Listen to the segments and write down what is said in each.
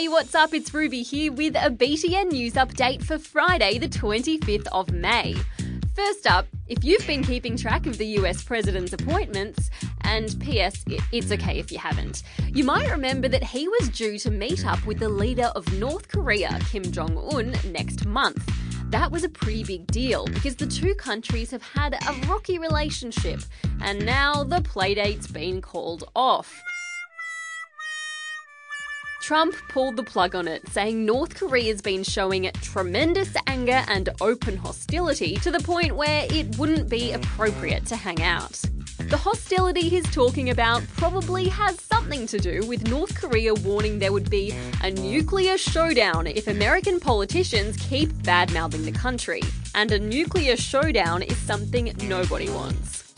Hey, what's up? It's Ruby here with a BTN news update for Friday, the 25th of May. First up, if you've been keeping track of the US president's appointments, and P.S., it's okay if you haven't, you might remember that he was due to meet up with the leader of North Korea, Kim Jong un, next month. That was a pretty big deal because the two countries have had a rocky relationship, and now the playdate's been called off. Trump pulled the plug on it, saying North Korea's been showing tremendous anger and open hostility to the point where it wouldn't be appropriate to hang out. The hostility he's talking about probably has something to do with North Korea warning there would be a nuclear showdown if American politicians keep bad mouthing the country. And a nuclear showdown is something nobody wants.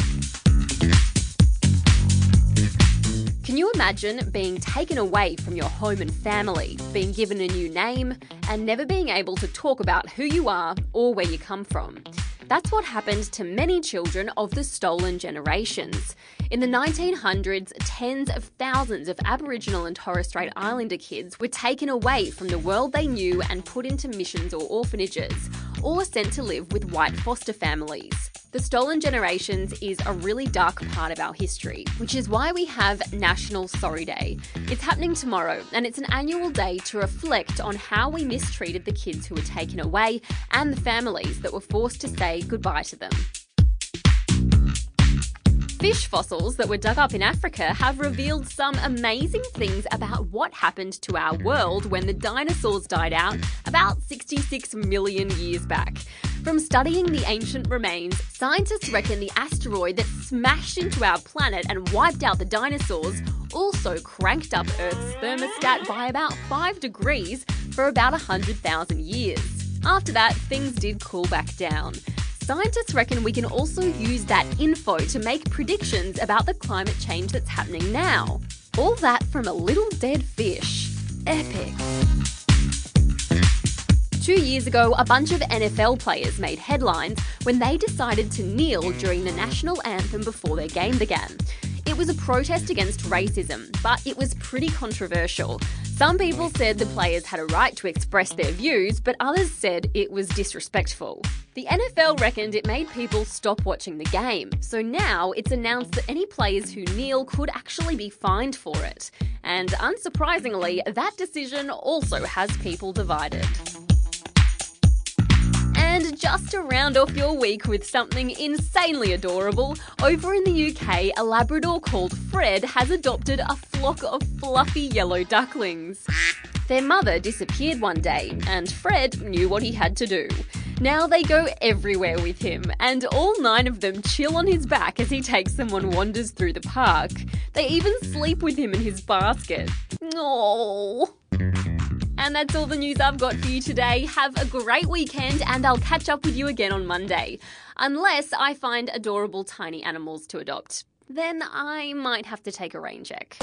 Can you imagine being taken away from your home and family, being given a new name, and never being able to talk about who you are or where you come from? That's what happened to many children of the stolen generations. In the 1900s, tens of thousands of Aboriginal and Torres Strait Islander kids were taken away from the world they knew and put into missions or orphanages, or sent to live with white foster families. The Stolen Generations is a really dark part of our history, which is why we have National Sorry Day. It's happening tomorrow, and it's an annual day to reflect on how we mistreated the kids who were taken away and the families that were forced to say goodbye to them. Fish fossils that were dug up in Africa have revealed some amazing things about what happened to our world when the dinosaurs died out about 66 million years back. From studying the ancient remains, scientists reckon the asteroid that smashed into our planet and wiped out the dinosaurs also cranked up Earth's thermostat by about 5 degrees for about 100,000 years. After that, things did cool back down. Scientists reckon we can also use that info to make predictions about the climate change that's happening now. All that from a little dead fish. Epic. Two years ago, a bunch of NFL players made headlines when they decided to kneel during the national anthem before their game began. It was a protest against racism, but it was pretty controversial. Some people said the players had a right to express their views, but others said it was disrespectful. The NFL reckoned it made people stop watching the game, so now it's announced that any players who kneel could actually be fined for it. And unsurprisingly, that decision also has people divided. And just to round off your week with something insanely adorable, over in the UK, a Labrador called Fred has adopted a flock of fluffy yellow ducklings. Their mother disappeared one day, and Fred knew what he had to do. Now they go everywhere with him, and all nine of them chill on his back as he takes them on wanders through the park. They even sleep with him in his basket. Aww. And that's all the news I've got for you today. Have a great weekend, and I'll catch up with you again on Monday. Unless I find adorable tiny animals to adopt. Then I might have to take a rain check.